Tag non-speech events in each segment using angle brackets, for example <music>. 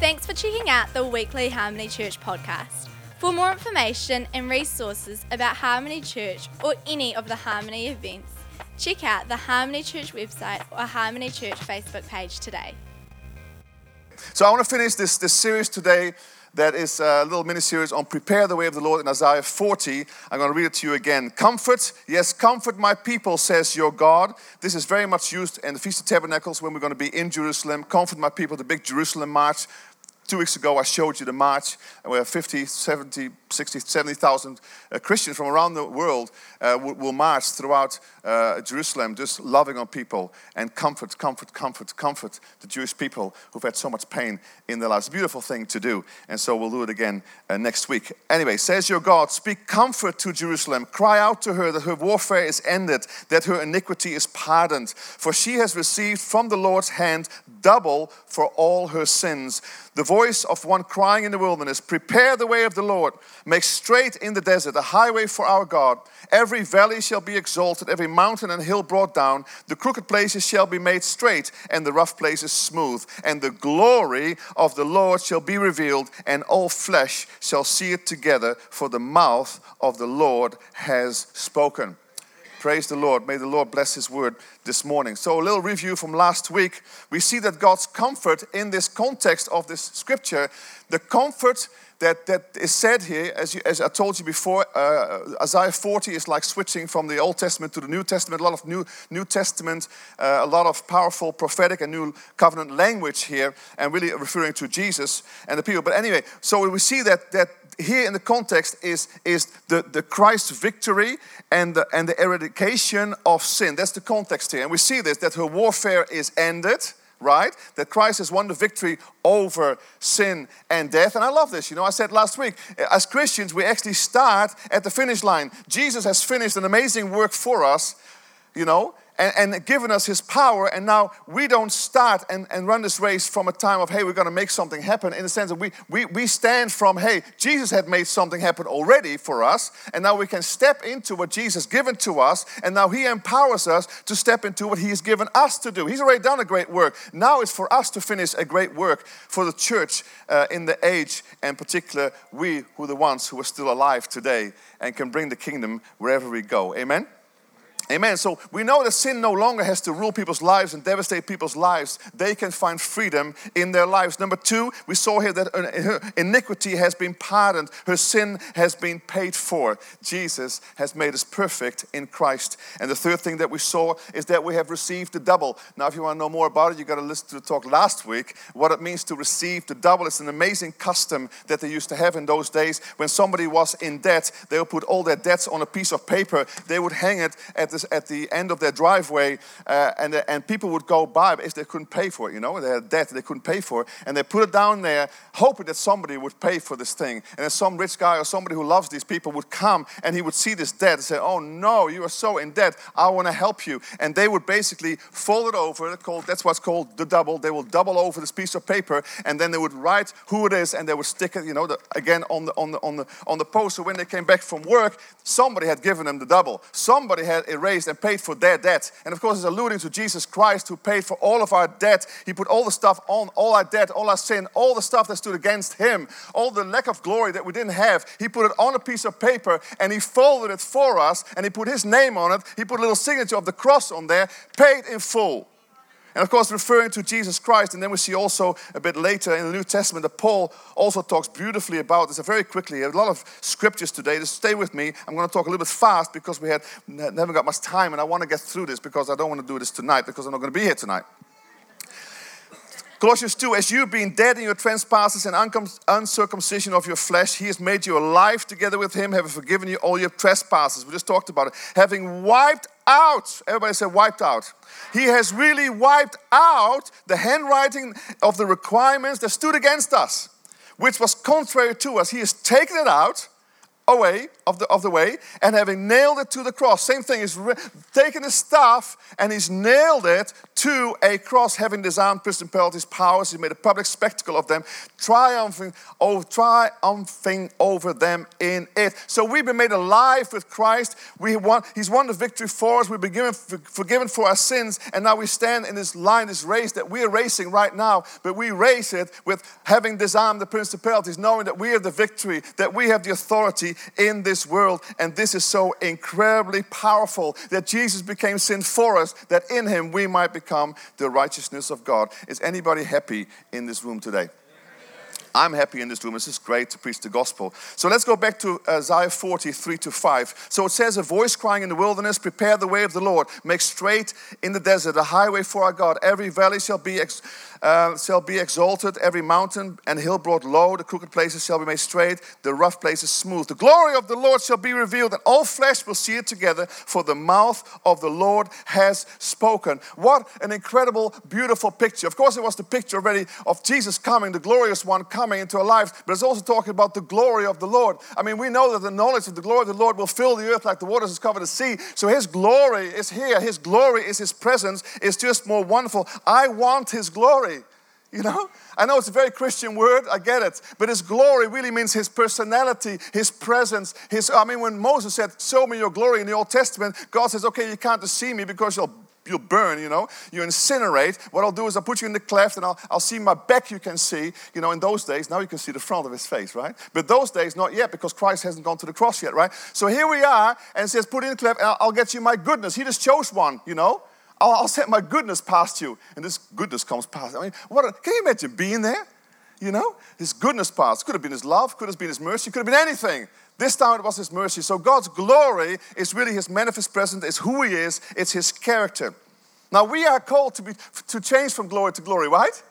Thanks for checking out the weekly Harmony Church podcast. For more information and resources about Harmony Church or any of the Harmony events, check out the Harmony Church website or Harmony Church Facebook page today. So I want to finish this, this series today that is a little mini series on prepare the way of the Lord in Isaiah 40. I'm going to read it to you again. Comfort, yes, comfort my people, says your God. This is very much used in the Feast of Tabernacles when we're going to be in Jerusalem. Comfort my people, the big Jerusalem march. Two weeks ago, I showed you the march, we have 50, 70, 60, 70,000 uh, Christians from around the world uh, will, will, march throughout uh, Jerusalem, just loving on people and comfort, comfort, comfort, comfort the Jewish people who've had so much pain in their lives. Beautiful thing to do, and so we'll do it again uh, next week. Anyway, says your God, speak comfort to Jerusalem, cry out to her that her warfare is ended, that her iniquity is pardoned, for she has received from the Lord's hand double for all her sins. The voice of one crying in the wilderness, Prepare the way of the Lord, make straight in the desert a highway for our God. Every valley shall be exalted, every mountain and hill brought down. The crooked places shall be made straight, and the rough places smooth. And the glory of the Lord shall be revealed, and all flesh shall see it together, for the mouth of the Lord has spoken. Praise the Lord. May the Lord bless His word this morning. So, a little review from last week. We see that God's comfort in this context of this scripture, the comfort that, that is said here, as, you, as I told you before, uh, Isaiah 40 is like switching from the Old Testament to the New Testament. A lot of New, New Testament, uh, a lot of powerful prophetic and New Covenant language here, and really referring to Jesus and the people. But anyway, so we see that, that here in the context is, is the, the Christ's victory and the, and the eradication of sin. That's the context here. And we see this that her warfare is ended, right? That Christ has won the victory over sin and death. And I love this. You know, I said last week, as Christians, we actually start at the finish line. Jesus has finished an amazing work for us, you know, and, and given us his power. And now we don't start and, and run this race from a time of, hey, we're going to make something happen, in the sense that we, we, we stand from, hey, Jesus had made something happen already for us. And now we can step into what Jesus given to us. And now he empowers us to step into what he has given us to do. He's already done a great work. Now it's for us to finish a great work for the church uh, in the age, and particular we who are the ones who are still alive today and can bring the kingdom wherever we go. Amen. Amen. So we know that sin no longer has to rule people's lives and devastate people's lives. They can find freedom in their lives. Number two, we saw here that uh, her iniquity has been pardoned, her sin has been paid for. Jesus has made us perfect in Christ. And the third thing that we saw is that we have received the double. Now, if you want to know more about it, you got to listen to the talk last week. What it means to receive the double. It's an amazing custom that they used to have in those days. When somebody was in debt, they would put all their debts on a piece of paper, they would hang it at the at the end of their driveway, uh, and, and people would go by if they couldn't pay for it. You know, they had debt they couldn't pay for, it, and they put it down there, hoping that somebody would pay for this thing. And then some rich guy or somebody who loves these people would come, and he would see this debt and say, "Oh no, you are so in debt. I want to help you." And they would basically fold it over. Called, that's what's called the double. They will double over this piece of paper, and then they would write who it is, and they would stick it, you know, the, again on the on the on the on the post. So when they came back from work, somebody had given them the double. Somebody had erased erased and paid for their debt. And of course, it's alluding to Jesus Christ who paid for all of our debt. He put all the stuff on, all our debt, all our sin, all the stuff that stood against Him, all the lack of glory that we didn't have. He put it on a piece of paper and He folded it for us and He put His name on it. He put a little signature of the cross on there, paid in full. And of course, referring to Jesus Christ. And then we see also a bit later in the New Testament that Paul also talks beautifully about this. Very quickly, a lot of scriptures today. Just stay with me. I'm going to talk a little bit fast because we had haven't got much time, and I want to get through this because I don't want to do this tonight because I'm not going to be here tonight. Colossians 2, as you've been dead in your trespasses and uncircumcision of your flesh, he has made you alive together with him, having forgiven you all your trespasses. We just talked about it. Having wiped out, everybody said wiped out. He has really wiped out the handwriting of the requirements that stood against us, which was contrary to us. He has taken it out away of the, of the way and having nailed it to the cross. Same thing, he's re- taken his staff and he's nailed it to a cross, having disarmed principalities, powers. He made a public spectacle of them, triumphing over, triumphing over them in it. So we've been made alive with Christ. We won, he's won the victory for us. We've been given, forgiven for our sins. And now we stand in this line, this race that we're racing right now. But we race it with having disarmed the principalities, knowing that we have the victory, that we have the authority in this world. And this is so incredibly powerful that Jesus became sin for us, that in him we might become the righteousness of God. Is anybody happy in this room today? I'm happy in this room. This is great to preach the gospel. So let's go back to Isaiah 43 to 5. So it says, A voice crying in the wilderness, Prepare the way of the Lord, make straight in the desert a highway for our God. Every valley shall be. Ex- uh, shall be exalted, every mountain and hill brought low, the crooked places shall be made straight, the rough places smooth. The glory of the Lord shall be revealed, and all flesh will see it together, for the mouth of the Lord has spoken. What an incredible, beautiful picture. Of course, it was the picture already of Jesus coming, the glorious one coming into our lives, but it's also talking about the glory of the Lord. I mean, we know that the knowledge of the glory of the Lord will fill the earth like the waters has covered the sea. So his glory is here, his glory is his presence, is just more wonderful. I want his glory. You know? I know it's a very Christian word, I get it. But his glory really means his personality, his presence. His I mean, when Moses said, Show me your glory in the Old Testament, God says, Okay, you can't see me because you'll you'll burn, you know, you incinerate. What I'll do is I'll put you in the cleft and I'll, I'll see my back you can see. You know, in those days, now you can see the front of his face, right? But those days, not yet because Christ hasn't gone to the cross yet, right? So here we are, and it says, put in the cleft and I'll, I'll get you my goodness. He just chose one, you know. I'll, I'll set my goodness past you. And this goodness comes past. I mean, what a, can you imagine being there? You know, his goodness past. Could have been his love, could have been his mercy, could have been anything. This time it was his mercy. So God's glory is really his manifest presence, it's who he is, it's his character. Now we are called to, be, to change from glory to glory, right?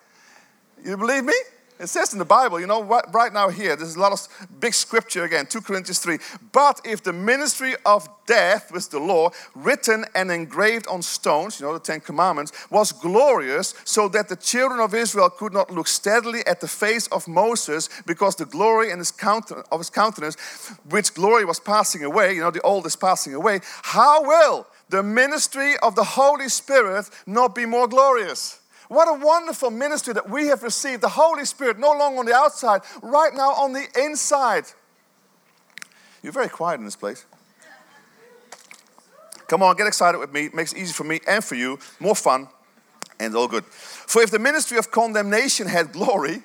You believe me? It says in the Bible, you know, right now here, there's a lot of big scripture again, 2 Corinthians 3. But if the ministry of death with the law, written and engraved on stones, you know, the Ten Commandments, was glorious, so that the children of Israel could not look steadily at the face of Moses, because the glory his counten- of his countenance, which glory was passing away, you know, the old is passing away, how will the ministry of the Holy Spirit not be more glorious? What a wonderful ministry that we have received. The Holy Spirit, no longer on the outside, right now on the inside. You're very quiet in this place. Come on, get excited with me. It makes it easy for me and for you. More fun and all good. For if the ministry of condemnation had glory,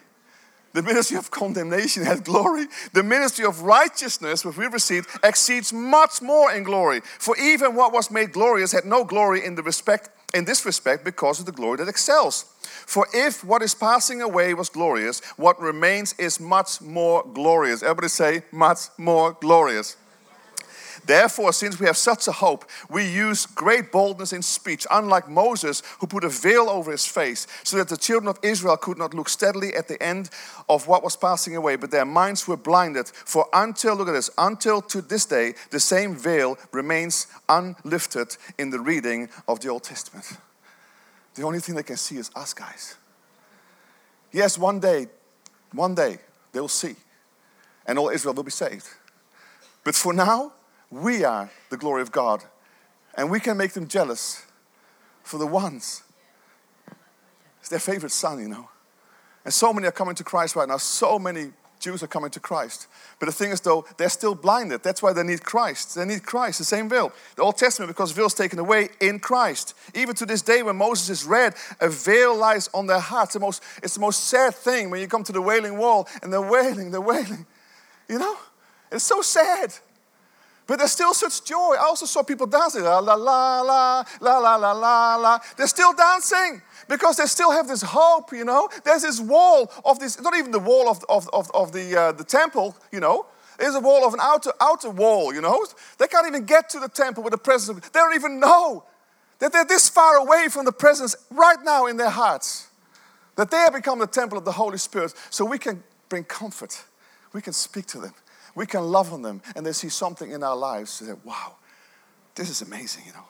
the ministry of condemnation had glory. The ministry of righteousness, which we received, exceeds much more in glory. For even what was made glorious had no glory in the respect in this respect because of the glory that excels. For if what is passing away was glorious, what remains is much more glorious. Everybody say, much more glorious. Therefore, since we have such a hope, we use great boldness in speech, unlike Moses, who put a veil over his face, so that the children of Israel could not look steadily at the end of what was passing away, but their minds were blinded. For until, look at this, until to this day, the same veil remains unlifted in the reading of the Old Testament. The only thing they can see is us, guys. Yes, one day, one day, they'll see, and all Israel will be saved. But for now, we are the glory of God. And we can make them jealous for the ones. It's their favorite son, you know. And so many are coming to Christ right now. So many Jews are coming to Christ. But the thing is, though, they're still blinded. That's why they need Christ. They need Christ, the same veil. The Old Testament, because veil is taken away in Christ. Even to this day, when Moses is read, a veil lies on their hearts. The most, it's the most sad thing when you come to the wailing wall and they're wailing, they're wailing. You know? It's so sad. But there's still such joy. I also saw people dancing, la la la la, la la la la la. They're still dancing because they still have this hope, you know. There's this wall of this, not even the wall of, of, of, of the, uh, the temple, you know. There's a wall of an outer, outer wall, you know. They can't even get to the temple with the presence. They don't even know that they're this far away from the presence right now in their hearts. That they have become the temple of the Holy Spirit so we can bring comfort. We can speak to them we can love on them and they see something in our lives. Say, wow, this is amazing, you know.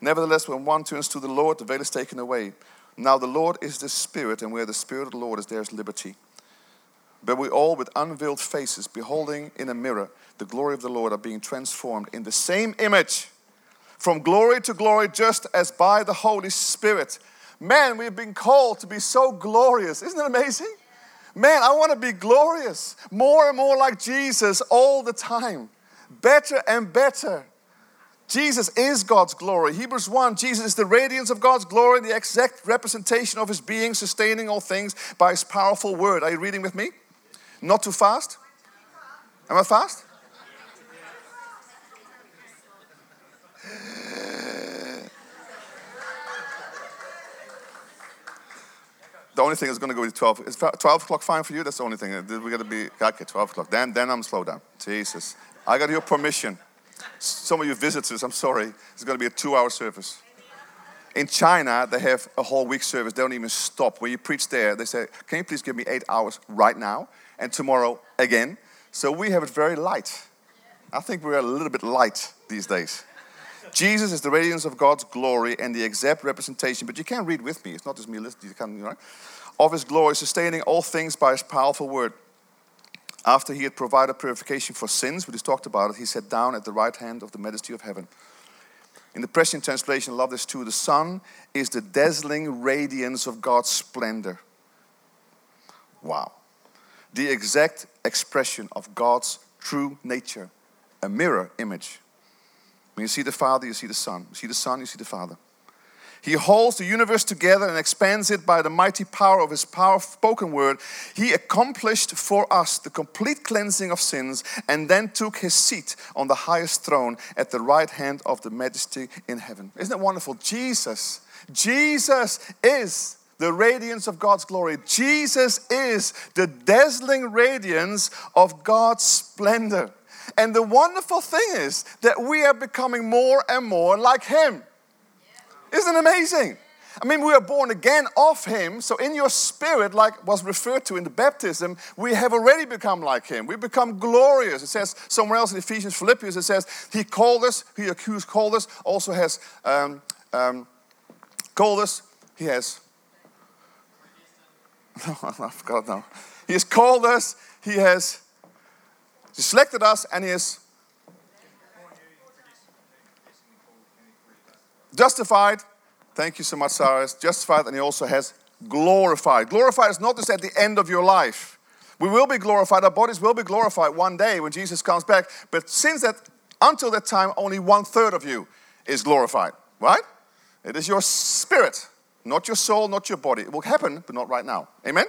Nevertheless, when one turns to the Lord, the veil is taken away. Now the Lord is the Spirit, and where the Spirit of the Lord is, there is liberty. but we all, with unveiled faces, beholding in a mirror the glory of the Lord, are being transformed in the same image from glory to glory, just as by the Holy Spirit. Man, we've been called to be so glorious. Isn't it amazing? Man, I want to be glorious, more and more like Jesus all the time, better and better. Jesus is God's glory. Hebrews 1 Jesus is the radiance of God's glory, the exact representation of his being, sustaining all things by his powerful word. Are you reading with me? Not too fast? Am I fast? The only thing is going to go to 12. Is 12 o'clock fine for you? That's the only thing. We got to be, okay, 12 o'clock. Then, then I'm slow down. Jesus. I got your permission. Some of you visitors, I'm sorry. It's going to be a two hour service. In China, they have a whole week service. They don't even stop. When you preach there, they say, Can you please give me eight hours right now? And tomorrow again. So we have it very light. I think we're a little bit light these days. Jesus is the radiance of God's glory and the exact representation, but you can't read with me. It's not just me listening, you can, you know, of his glory, sustaining all things by his powerful word. After he had provided purification for sins, we just talked about it, he sat down at the right hand of the majesty of heaven. In the Passion translation, I love this too. The Son is the dazzling radiance of God's splendor. Wow. The exact expression of God's true nature, a mirror image. When you see the Father, you see the Son. You see the Son, you see the Father. He holds the universe together and expands it by the mighty power of his power spoken word. He accomplished for us the complete cleansing of sins and then took his seat on the highest throne at the right hand of the majesty in heaven. Isn't it wonderful? Jesus, Jesus is the radiance of God's glory. Jesus is the dazzling radiance of God's splendor. And the wonderful thing is that we are becoming more and more like Him. Isn't it amazing? I mean, we are born again of Him. So, in your spirit, like was referred to in the baptism, we have already become like Him. We become glorious. It says somewhere else in Ephesians, Philippians, it says, He called us, He accused, called us, also has um, um, called us, He has. <laughs> No, I forgot now. He has called us, He has he selected us and He has justified. Thank you so much, Sarah. Justified, and He also has glorified. Glorified is not just at the end of your life. We will be glorified, our bodies will be glorified one day when Jesus comes back. But since that, until that time, only one third of you is glorified, right? It is your spirit, not your soul, not your body. It will happen, but not right now. Amen?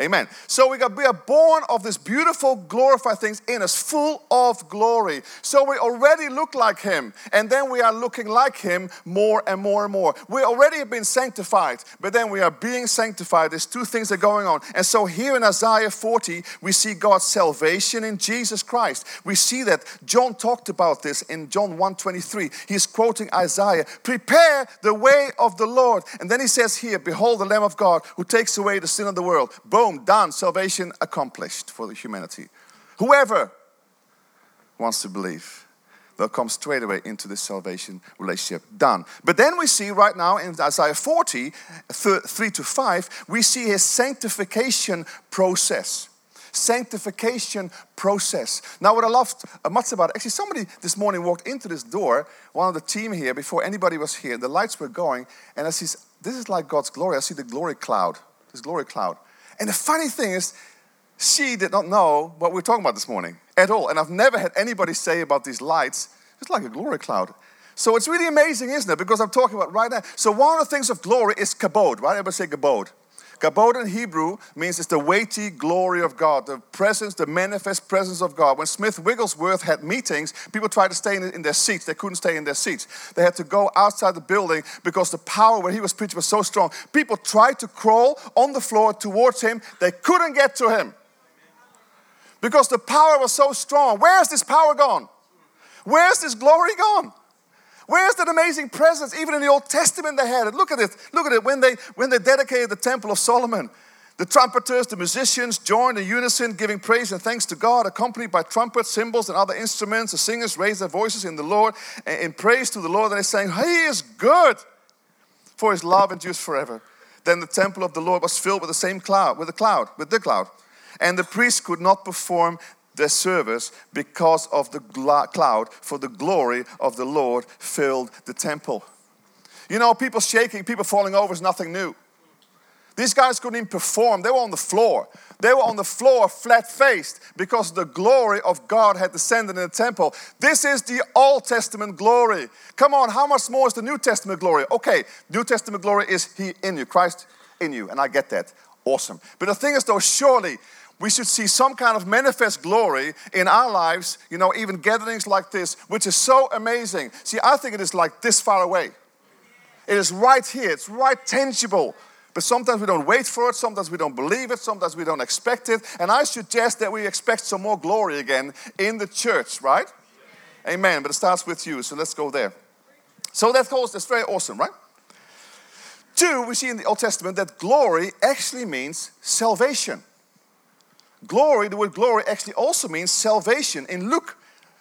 Amen. So we, got, we are born of this beautiful, glorified things in us, full of glory. So we already look like Him, and then we are looking like Him more and more and more. We already have been sanctified, but then we are being sanctified. There's two things that are going on. And so here in Isaiah 40, we see God's salvation in Jesus Christ. We see that John talked about this in John 1:23. He's quoting Isaiah, prepare the way of the Lord. And then he says here, behold the Lamb of God who takes away the sin of the world. Boom, done, salvation accomplished for the humanity. Whoever wants to believe, they'll come straight away into this salvation relationship. Done. But then we see right now in Isaiah 40, 3 to 5, we see his sanctification process. Sanctification process. Now, what I loved uh, much about it, actually, somebody this morning walked into this door, one of the team here, before anybody was here, the lights were going, and I see, this is like God's glory. I see the glory cloud, this glory cloud. And the funny thing is, she did not know what we are talking about this morning at all. And I've never had anybody say about these lights, it's like a glory cloud. So it's really amazing, isn't it? Because I'm talking about right now. So one of the things of glory is kabod, right? Everybody say kabod. Kabod in Hebrew means it's the weighty glory of God, the presence, the manifest presence of God. When Smith Wigglesworth had meetings, people tried to stay in, in, their seats. They couldn't stay in their seats. They had to go outside the building because the power when he was preaching was so strong. People tried to crawl on the floor towards him. They couldn't get to him because the power was so strong. Where's this power gone? Where's this glory gone? Where's that amazing presence? Even in the Old Testament, they had it. Look at it. Look at it. When they when they dedicated the Temple of Solomon, the trumpeters, the musicians joined in unison, giving praise and thanks to God, accompanied by trumpets, cymbals, and other instruments. The singers raised their voices in the Lord in praise to the Lord, and they sang, He is good, for His love endures forever. Then the temple of the Lord was filled with the same cloud, with the cloud, with the cloud. and the priests could not perform their service because of the cloud, for the glory of the Lord filled the temple. You know, people shaking, people falling over is nothing new. These guys couldn't even perform, they were on the floor. They were on the floor flat faced because the glory of God had descended in the temple. This is the Old Testament glory. Come on, how much more is the New Testament glory? Okay, New Testament glory is He in you, Christ in you, and I get that. Awesome. But the thing is, though, surely we should see some kind of manifest glory in our lives, you know, even gatherings like this, which is so amazing. See, I think it is like this far away. It is right here, it's right tangible. But sometimes we don't wait for it, sometimes we don't believe it, sometimes we don't expect it. And I suggest that we expect some more glory again in the church, right? Amen. But it starts with you, so let's go there. So that goes, that's very awesome, right? Two, we see in the Old Testament that glory actually means salvation. Glory, the word glory actually also means salvation. In Luke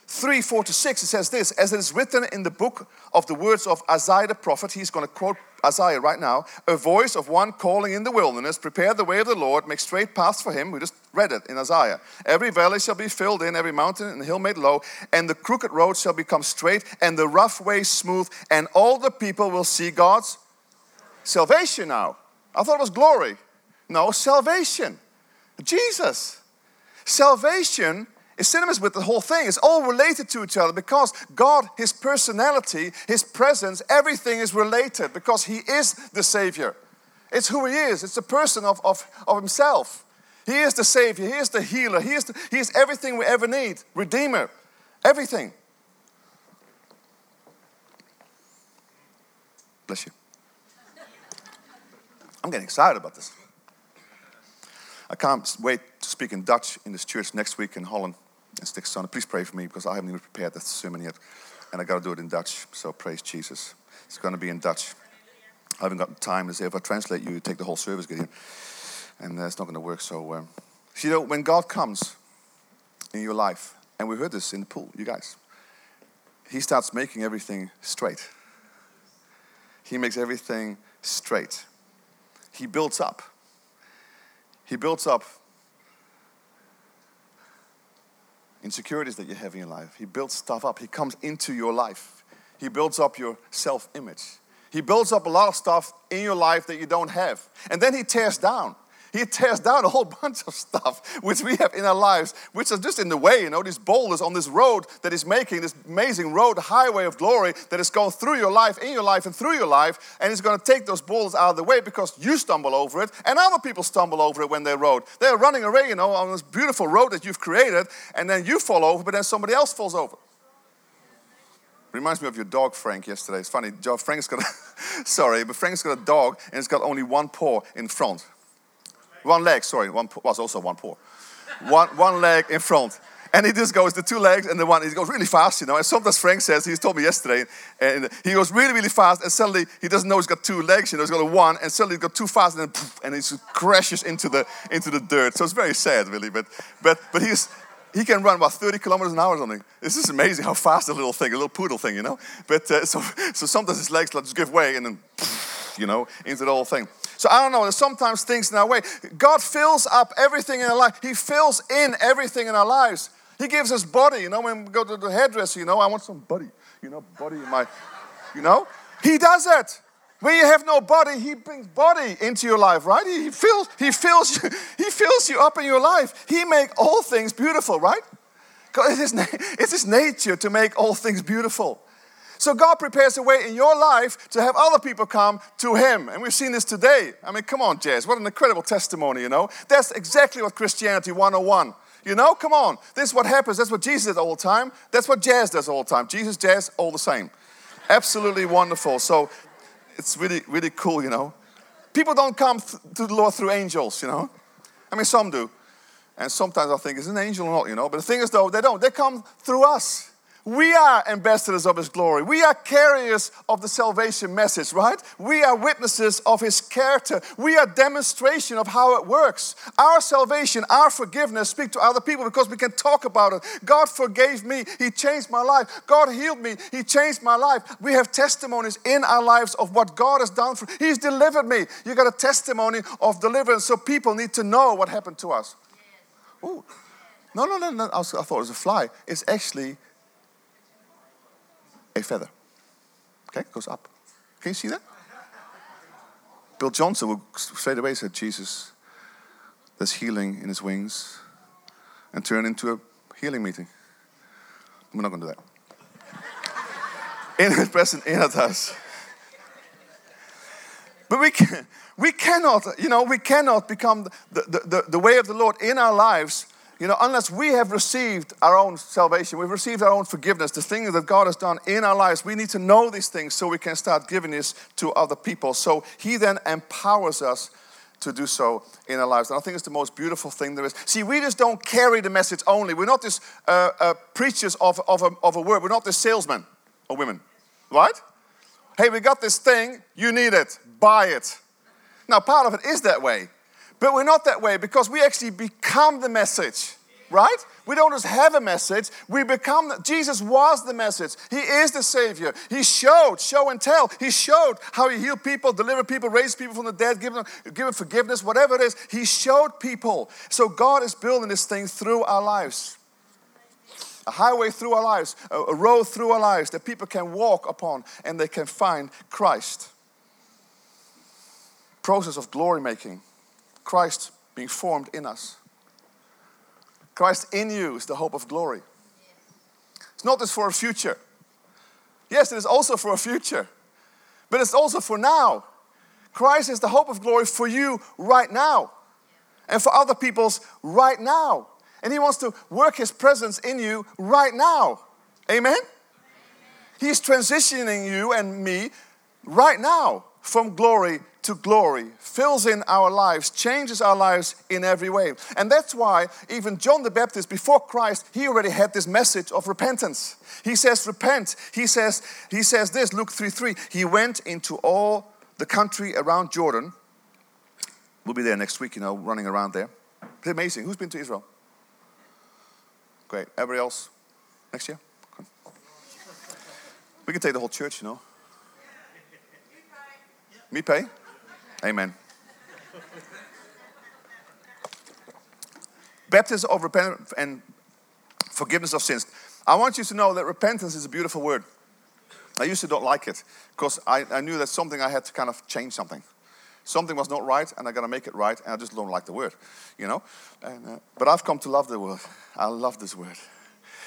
3 4 to 6, it says this As it is written in the book of the words of Isaiah the prophet, he's going to quote Isaiah right now a voice of one calling in the wilderness, prepare the way of the Lord, make straight paths for him. We just read it in Isaiah. Every valley shall be filled in, every mountain and hill made low, and the crooked road shall become straight, and the rough way smooth, and all the people will see God's salvation now. I thought it was glory. No, salvation. Jesus. Salvation is synonymous with the whole thing. It's all related to each other because God, His personality, His presence, everything is related because He is the Savior. It's who He is, it's the person of, of, of Himself. He is the Savior, He is the healer, He is, the, he is everything we ever need, Redeemer, everything. Bless you. I'm getting excited about this. I can't wait to speak in Dutch in this church next week in Holland and stick. Please pray for me because I haven't even prepared that sermon yet. And I got to do it in Dutch. So praise Jesus. It's going to be in Dutch. I haven't got time to say if I translate you, you take the whole service, Gideon. And that's not going to work. So, um, you know, when God comes in your life, and we heard this in the pool, you guys, He starts making everything straight. He makes everything straight. He builds up. He builds up insecurities that you have in your life. He builds stuff up. He comes into your life. He builds up your self image. He builds up a lot of stuff in your life that you don't have. And then he tears down. He tears down a whole <laughs> bunch of stuff which we have in our lives, which are just in the way, you know, these boulders on this road that is making this amazing road, highway of glory that is going through your life, in your life, and through your life. And he's going to take those boulders out of the way because you stumble over it and other people stumble over it when they rode. They're running away, you know, on this beautiful road that you've created, and then you fall over, but then somebody else falls over. Reminds me of your dog, Frank, yesterday. It's funny. Joe Frank's got a, <laughs> sorry, but Frank's got a dog and it's got only one paw in front. One leg, sorry, one was also one paw. One, one leg in front. And he just goes the two legs and the one, he goes really fast, you know. And sometimes Frank says, he told me yesterday, and he goes really, really fast, and suddenly he doesn't know he's got two legs, you know, he's got a one, and suddenly he got too fast, and then poof, and he just crashes into the into the dirt. So it's very sad, really. But but but he's he can run about 30 kilometers an hour or something. This is amazing how fast a little thing, a little poodle thing, you know. But uh, so so sometimes his legs just give way, and then poof, you know into the whole thing. So I don't know, there's sometimes things in our way. God fills up everything in our life, He fills in everything in our lives. He gives us body. You know, when we go to the hairdresser, you know, I want some body, you know, body in my, you know, He does it. When you have no body, He brings body into your life, right? He fills, He fills you, <laughs> He fills you up in your life. He make all things beautiful, right? It is, <laughs> it's His nature to make all things beautiful. So God prepares a way in your life to have other people come to Him. And we've seen this today. I mean, come on, Jazz. What an incredible testimony, you know? That's exactly what Christianity 101. You know, come on. This is what happens. That's what Jesus did all the time. That's what Jazz does all the time. Jesus, Jazz, all the same. Absolutely wonderful. So it's really, really cool, you know. People don't come th- to the Lord through angels, you know. I mean, some do. And sometimes I think, is an angel or not, you know? But the thing is, though, they don't. They come through us. We are ambassadors of His glory. We are carriers of the salvation message, right? We are witnesses of His character. We are demonstration of how it works. Our salvation, our forgiveness speak to other people because we can talk about it. God forgave me. He changed my life. God healed me. He changed my life. We have testimonies in our lives of what God has done for. He's delivered me. You got a testimony of deliverance, so people need to know what happened to us. Ooh. No, no, no, no. I, I thought it was a fly. It's actually a feather. Okay, it goes up. Can you see that? Bill Johnson would straight away said, Jesus, there's healing in his wings, and turn into a healing meeting. We're not going to do that. in his present in our house. But we, can, we cannot, you know, we cannot become the, the, the, the way of the Lord in our lives you know, unless we have received our own salvation, we've received our own forgiveness, the things that God has done in our lives, we need to know these things so we can start giving this to other people. So He then empowers us to do so in our lives. And I think it's the most beautiful thing there is. See, we just don't carry the message only. We're not just uh, uh, preachers of, of, a, of a word, we're not the salesmen or women, right? Hey, we got this thing, you need it, buy it. Now, part of it is that way. But we're not that way because we actually become the message, right? We don't just have a message, we become, Jesus was the message. He is the Savior. He showed, show and tell. He showed how He healed people, delivered people, raised people from the dead, give them, forgiveness, whatever it is. He showed people. So God is building this thing through our lives. A highway through our lives, a road through our lives that people can walk upon and they can find Christ. Process of glory making Christ being formed in us. Christ in you is the hope of glory. It's not just for a future. Yes, it is also for a future, but it's also for now. Christ is the hope of glory for you right now and for other people's right now. And He wants to work His presence in you right now. Amen? He's transitioning you and me right now from glory to glory, fills in our lives, changes our lives in every way. And that's why even John the Baptist, before Christ, he already had this message of repentance. He says, Repent. He says, he says this, Luke 3 3. He went into all the country around Jordan. We'll be there next week, you know, running around there. It's amazing. Who's been to Israel? Great. Everybody else? Next year? We can take the whole church, you know. <laughs> Me pay? Amen. Baptism of repentance and forgiveness of sins. I want you to know that repentance is a beautiful word. I used to not like it because I, I knew that something I had to kind of change something. Something was not right, and I got to make it right, and I just don't like the word, you know. And, uh, but I've come to love the word. I love this word.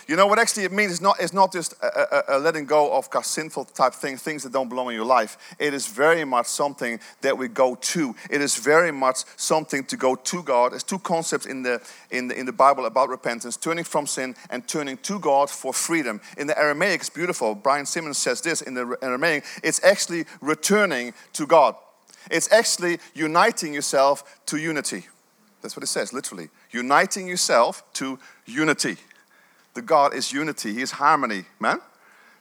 You know what actually it means is not, it's not just a, a, a letting go of sinful type things, things that don't belong in your life. It is very much something that we go to. It is very much something to go to God. There's two concepts in the, in the, in the Bible about repentance turning from sin and turning to God for freedom. In the Aramaic, it's beautiful. Brian Simmons says this in the Aramaic it's actually returning to God, it's actually uniting yourself to unity. That's what it says, literally. Uniting yourself to unity the God is unity, He is harmony, man.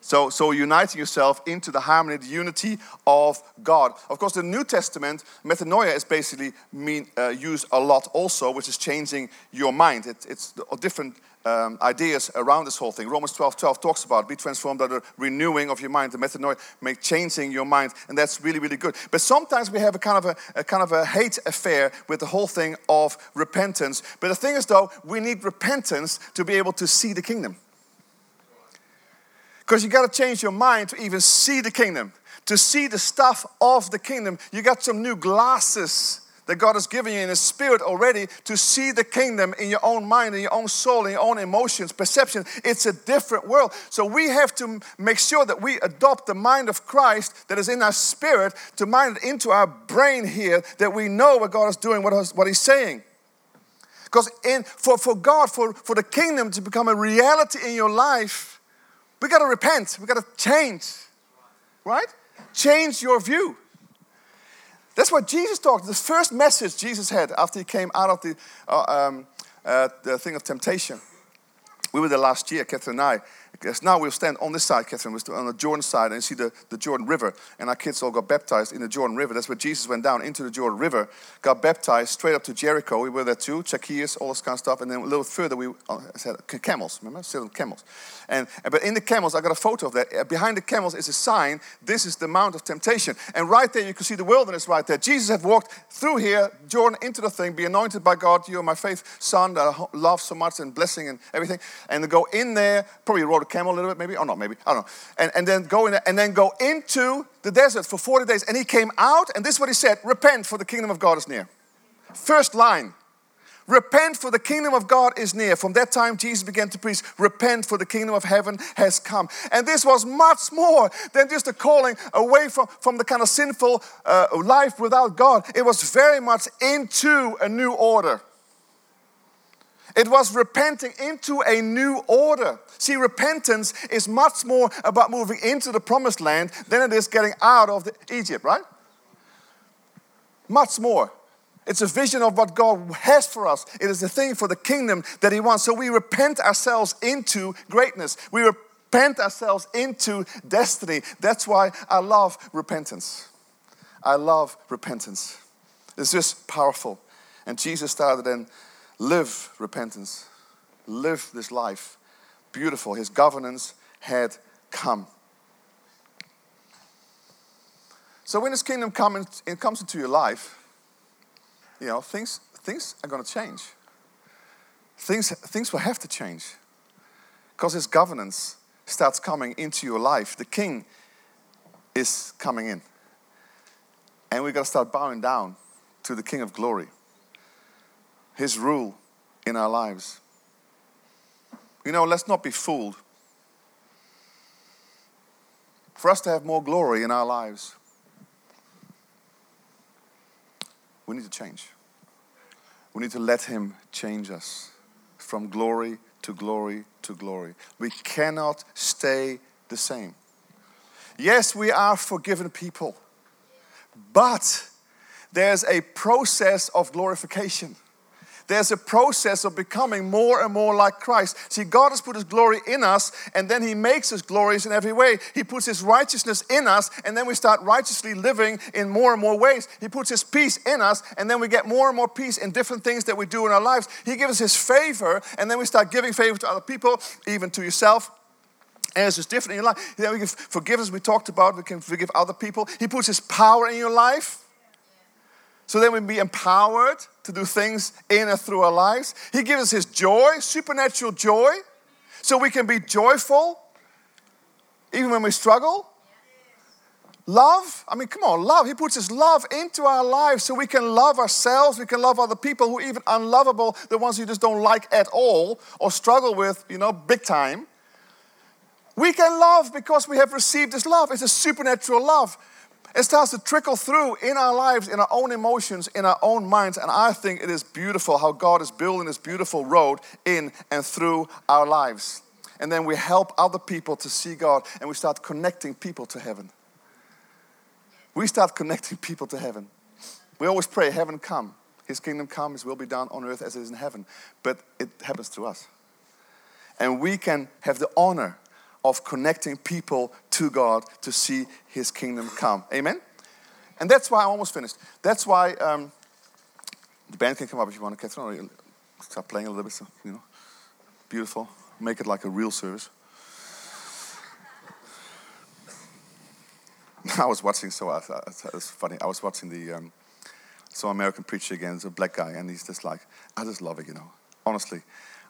So, so uniting yourself into the harmony, the unity of God. Of course, the New Testament, metanoia is basically mean, uh, used a lot also, which is changing your mind. It, it's a different um, ideas around this whole thing. Romans 12 12 talks about be transformed by the renewing of your mind, the metanoia, make changing your mind, and that's really, really good. But sometimes we have a kind of a, a kind of a hate affair with the whole thing of repentance. But the thing is, though, we need repentance to be able to see the kingdom. Because you got to change your mind to even see the kingdom, to see the stuff of the kingdom. You got some new glasses that God has given you in His Spirit already to see the kingdom in your own mind, in your own soul, in your own emotions, perception. It's a different world. So we have to make sure that we adopt the mind of Christ that is in our spirit to mind it into our brain here, that we know what God is doing, what, what He's saying. Because in, for, for God, for, for the kingdom to become a reality in your life, we got to repent. We got to change, right? Change your view. That's what Jesus talked. The first message Jesus had after he came out of the, uh, um, uh, the thing of temptation. We were there last year, Catherine and I. Because now we'll stand on this side, Catherine, we're on the Jordan side, and you see the, the Jordan River. And our kids all got baptized in the Jordan River. That's where Jesus went down into the Jordan River, got baptized straight up to Jericho. We were there too, Zacchaeus, all this kind of stuff. And then a little further, we uh, said camels, remember? Still camels. And, but in the camels, I got a photo of that. Uh, behind the camels is a sign. This is the Mount of Temptation. And right there, you can see the wilderness right there. Jesus had walked through here, Jordan, into the thing, be anointed by God. You are my faith son that I love so much and blessing and everything. And to go in there, probably a camel a little bit, maybe. Oh, no, maybe. I don't know. And, and then go in and then go into the desert for 40 days. And he came out, and this is what he said Repent, for the kingdom of God is near. First line. Repent, for the kingdom of God is near. From that time, Jesus began to preach, Repent, for the kingdom of heaven has come. And this was much more than just a calling away from, from the kind of sinful uh, life without God. It was very much into a new order. It was repenting into a new order. See, repentance is much more about moving into the promised land than it is getting out of the, Egypt, right? Much more. It's a vision of what God has for us. It is a thing for the kingdom that He wants. So we repent ourselves into greatness. We repent ourselves into destiny. That's why I love repentance. I love repentance. It's just powerful. And Jesus started then live repentance, live this life. Beautiful. His governance had come. So when His kingdom comes, it comes into your life, you know, things, things are going to change. Things, things will have to change because His governance starts coming into your life. The King is coming in. And we've got to start bowing down to the King of glory. His rule in our lives. You know, let's not be fooled. For us to have more glory in our lives, we need to change. We need to let Him change us from glory to glory to glory. We cannot stay the same. Yes, we are forgiven people, but there's a process of glorification there's a process of becoming more and more like Christ. See, God has put His glory in us, and then He makes His glorious in every way. He puts His righteousness in us, and then we start righteously living in more and more ways. He puts His peace in us, and then we get more and more peace in different things that we do in our lives. He gives us His favor, and then we start giving favor to other people, even to yourself. And it's just different in your life. Then we forgive us, we talked about, we can forgive other people. He puts His power in your life. So then we be empowered to do things in and through our lives. He gives us His joy, supernatural joy, so we can be joyful even when we struggle. Love, I mean, come on, love. He puts His love into our lives so we can love ourselves, we can love other people who even unlovable, the ones you just don't like at all or struggle with, you know, big time. We can love because we have received His love. It's a supernatural love. It starts to trickle through in our lives, in our own emotions, in our own minds. And I think it is beautiful how God is building this beautiful road in and through our lives. And then we help other people to see God and we start connecting people to heaven. We start connecting <laughs> people to heaven. We always pray, Heaven come, His kingdom come, His will be done on earth as it is in heaven. But it happens to us. And we can have the honor of connecting people to God to see His kingdom come. Amen? And that's why I'm almost finished. That's why um, the band can come up if you want to, Catherine, start playing a little bit, so, you know. Beautiful. Make it like a real service. <laughs> I was watching, so I, it's funny. I was watching the um, some American preacher again. It's a black guy, and he's just like, I just love it, you know. Honestly,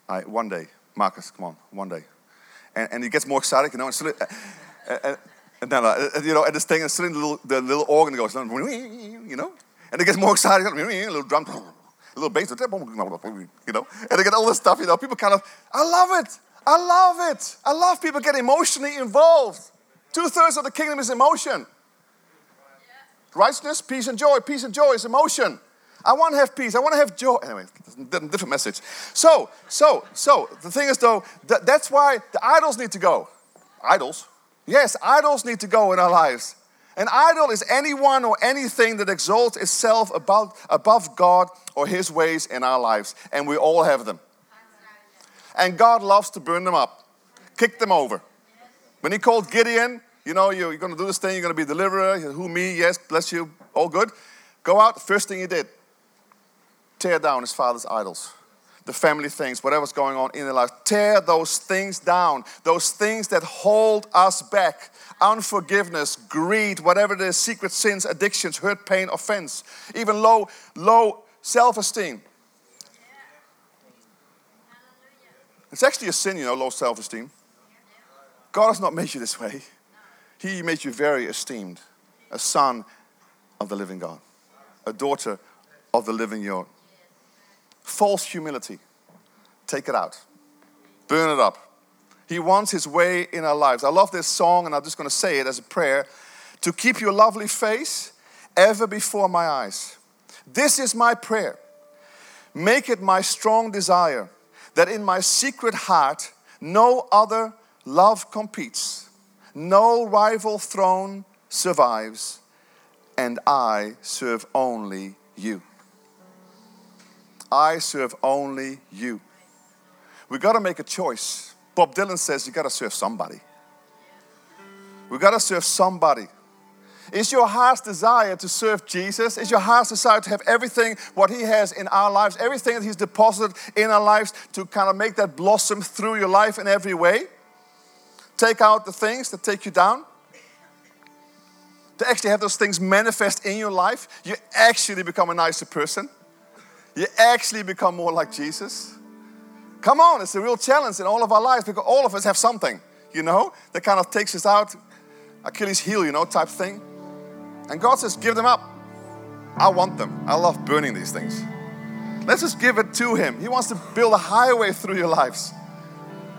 I one day, Marcus, come on, one day, and, and he gets more excited, you know. And, so, and, uh, uh, uh, and then, uh, you know, and this thing, and suddenly the little, the little organ goes, you know, and it gets more excited, a little drum, a little bass, you know, and they get all this stuff, you know. People kind of, I love it. I love it. I love people get emotionally involved. Two thirds of the kingdom is emotion. Righteousness, peace, and joy. Peace and joy is emotion. I want to have peace. I want to have joy. Anyway, different message. So, so, so, the thing is though, that, that's why the idols need to go. Idols? Yes, idols need to go in our lives. An idol is anyone or anything that exalts itself above, above God or His ways in our lives. And we all have them. And God loves to burn them up. kick them over. When he called Gideon, you know, you're, you're going to do this thing, you're going to be deliverer. Who, me? Yes, bless you, all good. Go out, first thing he did, tear down his father's idols the family things, whatever's going on in their life. Tear those things down, those things that hold us back. Unforgiveness, greed, whatever is, secret sins, addictions, hurt, pain, offense, even low, low self-esteem. It's actually a sin, you know, low self-esteem. God has not made you this way. He made you very esteemed, a son of the living God, a daughter of the living God false humility. Take it out, burn it up. He wants His way in our lives. I love this song, and I'm just going to say it as a prayer to keep your lovely face ever before my eyes. This is my prayer. Make it my strong desire that in my secret heart no other love competes, no rival throne survives, and I serve only you. I serve only you. We got to make a choice. Bob Dylan says you got to serve somebody. We got to serve somebody. Is your heart's desire to serve Jesus? Is your heart's desire to have everything what He has in our lives, everything that He's deposited in our lives to kind of make that blossom through your life in every way? Take out the things that take you down. To actually have those things manifest in your life, you actually become a nicer person you actually become more like Jesus. Come on, it's a real challenge in all of our lives because all of us have something, you know, that kind of takes us out, Achilles heel, you know, type thing. And God says, give them up. I want them. I love burning these things. Let's just give it to Him. He wants to build a highway through your lives.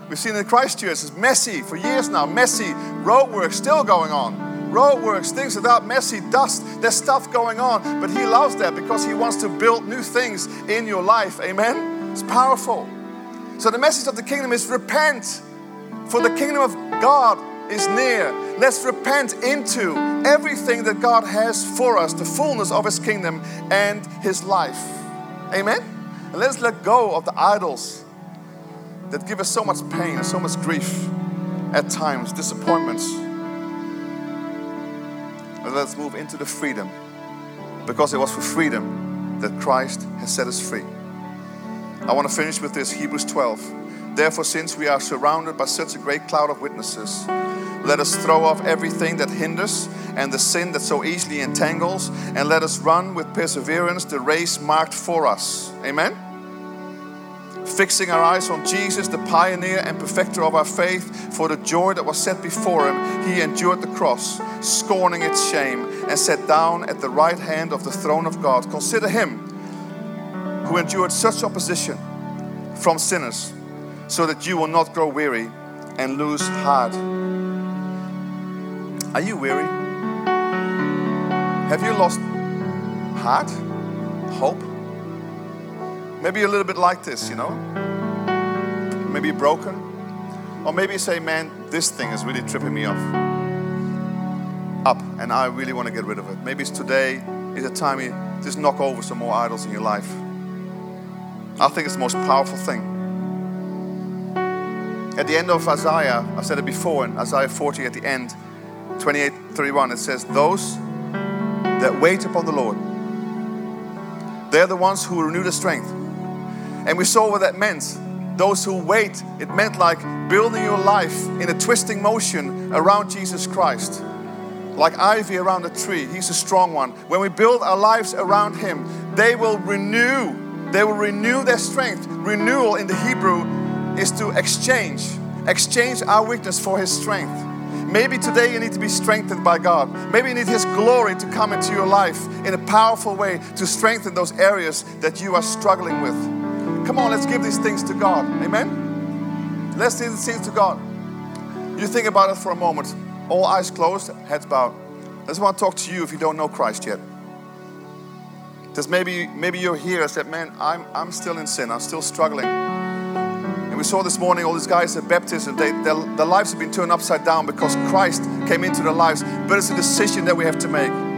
We've seen in Christchurch, it's messy for years now, messy road work still going on roadworks, things without messy dust. There's stuff going on, but He loves that because He wants to build new things in your life. Amen? It's powerful. So, the message of the kingdom is repent, for the kingdom of God is near. Let's repent into everything that God has for us, the fullness of His kingdom and His life. Amen? And let's let go of the idols that give us so much pain and so much grief at times, disappointments let's move into the freedom because it was for freedom that Christ has set us free. I want to finish with this Hebrews 12. Therefore, since we are surrounded by such a great cloud of witnesses, let us throw off everything that hinders and the sin that so easily entangles, and let us run with perseverance the race marked for us. Amen fixing our eyes on Jesus, the pioneer and perfecter of our faith, for the joy that was set before him, he endured the cross, scorning its shame, and sat down at the right hand of the throne of God. Consider him who endured such opposition from sinners, so that you will not grow weary and lose heart. Are you weary? Have you lost heart? Hope? Maybe you're a little bit like this, you know? Maybe broken. Or maybe you say, man, this thing is really tripping me off. Up, and I really want to get rid of it. Maybe it's today is a time you just knock over some more idols in your life. I think it's the most powerful thing. At the end of Isaiah, I've said it before in Isaiah 40 at the end, 28 31, it says, Those that wait upon the Lord, they're the ones who renew their strength. And we saw what that meant. Those who wait, it meant like building your life in a twisting motion around Jesus Christ. Like ivy around a tree. He's a strong one. When we build our lives around Him, they will renew. They will renew their strength. Renewal in the Hebrew is to exchange. Exchange our weakness for His strength. Maybe today you need to be strengthened by God. Maybe you need His glory to come into your life in a powerful way to strengthen those areas that you are struggling with. Come on, let's give these things to God. Amen? Let's give these things to God. You think about it for a moment. All eyes closed, heads bowed. I just want to talk to you if you don't know Christ yet. Because maybe, maybe you're here and said, Man, I'm, I'm still in sin, I'm still struggling. And we saw this morning all these guys at baptism, they, their, their lives have been turned upside down because Christ came into their lives. But it's a decision that we have to make.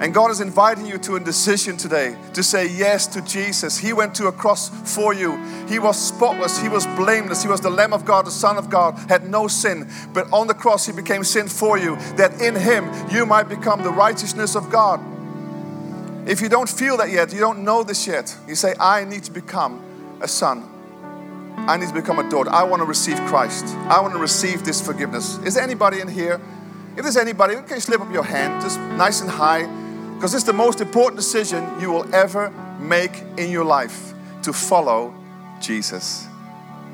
And God is inviting you to a decision today to say yes to Jesus. He went to a cross for you. He was spotless, He was blameless, He was the Lamb of God, the Son of God, had no sin. But on the cross, He became sin for you, that in Him you might become the righteousness of God. If you don't feel that yet, you don't know this yet, you say, I need to become a son. I need to become a daughter. I want to receive Christ. I want to receive this forgiveness. Is there anybody in here? If there's anybody, can you slip up your hand, just nice and high? Because it's the most important decision you will ever make in your life to follow Jesus,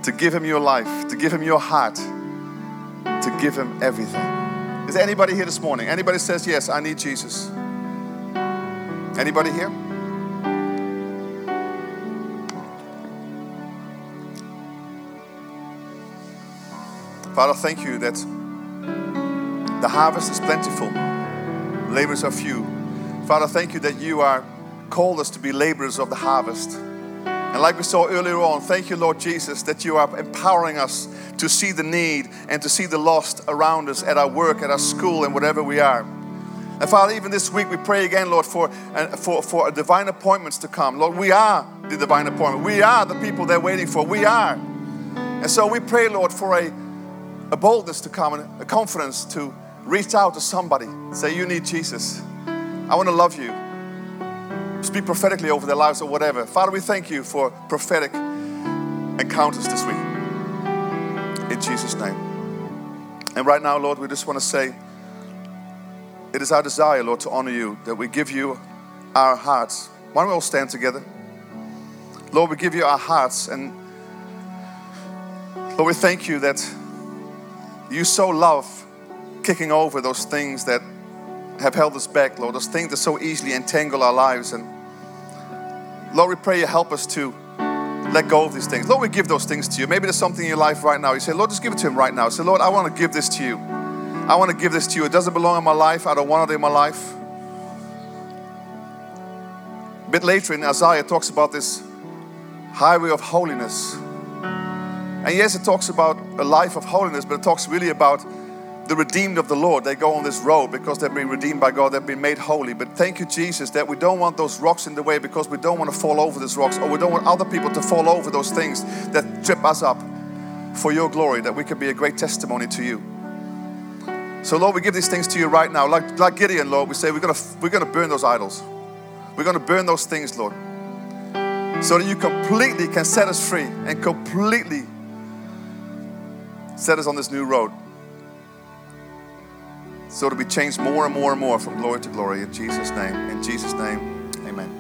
to give Him your life, to give Him your heart, to give Him everything. Is there anybody here this morning? Anybody says, Yes, I need Jesus? Anybody here? Father, thank you that the harvest is plentiful, labors are few. Father, thank you that you are called us to be laborers of the harvest. And like we saw earlier on, thank you, Lord Jesus, that you are empowering us to see the need and to see the lost around us at our work, at our school, and whatever we are. And Father, even this week we pray again, Lord, for, uh, for, for divine appointments to come. Lord, we are the divine appointment. We are the people they're waiting for. We are. And so we pray, Lord, for a, a boldness to come and a confidence to reach out to somebody. Say, You need Jesus. I want to love you. Speak prophetically over their lives or whatever. Father, we thank you for prophetic encounters this week. In Jesus' name. And right now, Lord, we just want to say, it is our desire, Lord, to honor you, that we give you our hearts. Why don't we all stand together? Lord, we give you our hearts. And Lord, we thank you that you so love kicking over those things that have held us back, Lord, those things that so easily entangle our lives. And Lord, we pray you help us to let go of these things. Lord, we give those things to you. Maybe there's something in your life right now. You say, Lord, just give it to him right now. Say, Lord, I want to give this to you. I want to give this to you. It doesn't belong in my life. I don't want it in my life. A bit later in Isaiah, talks about this highway of holiness. And yes, it talks about a life of holiness, but it talks really about the redeemed of the Lord. They go on this road because they've been redeemed by God, they've been made holy. But thank you, Jesus, that we don't want those rocks in the way because we don't want to fall over those rocks or we don't want other people to fall over those things that trip us up for your glory, that we can be a great testimony to you. So, Lord, we give these things to you right now. Like, like Gideon, Lord, we say we're going we're to burn those idols. We're going to burn those things, Lord, so that you completely can set us free and completely set us on this new road. So to be changed more and more and more from glory to glory in Jesus' name. In Jesus' name, amen.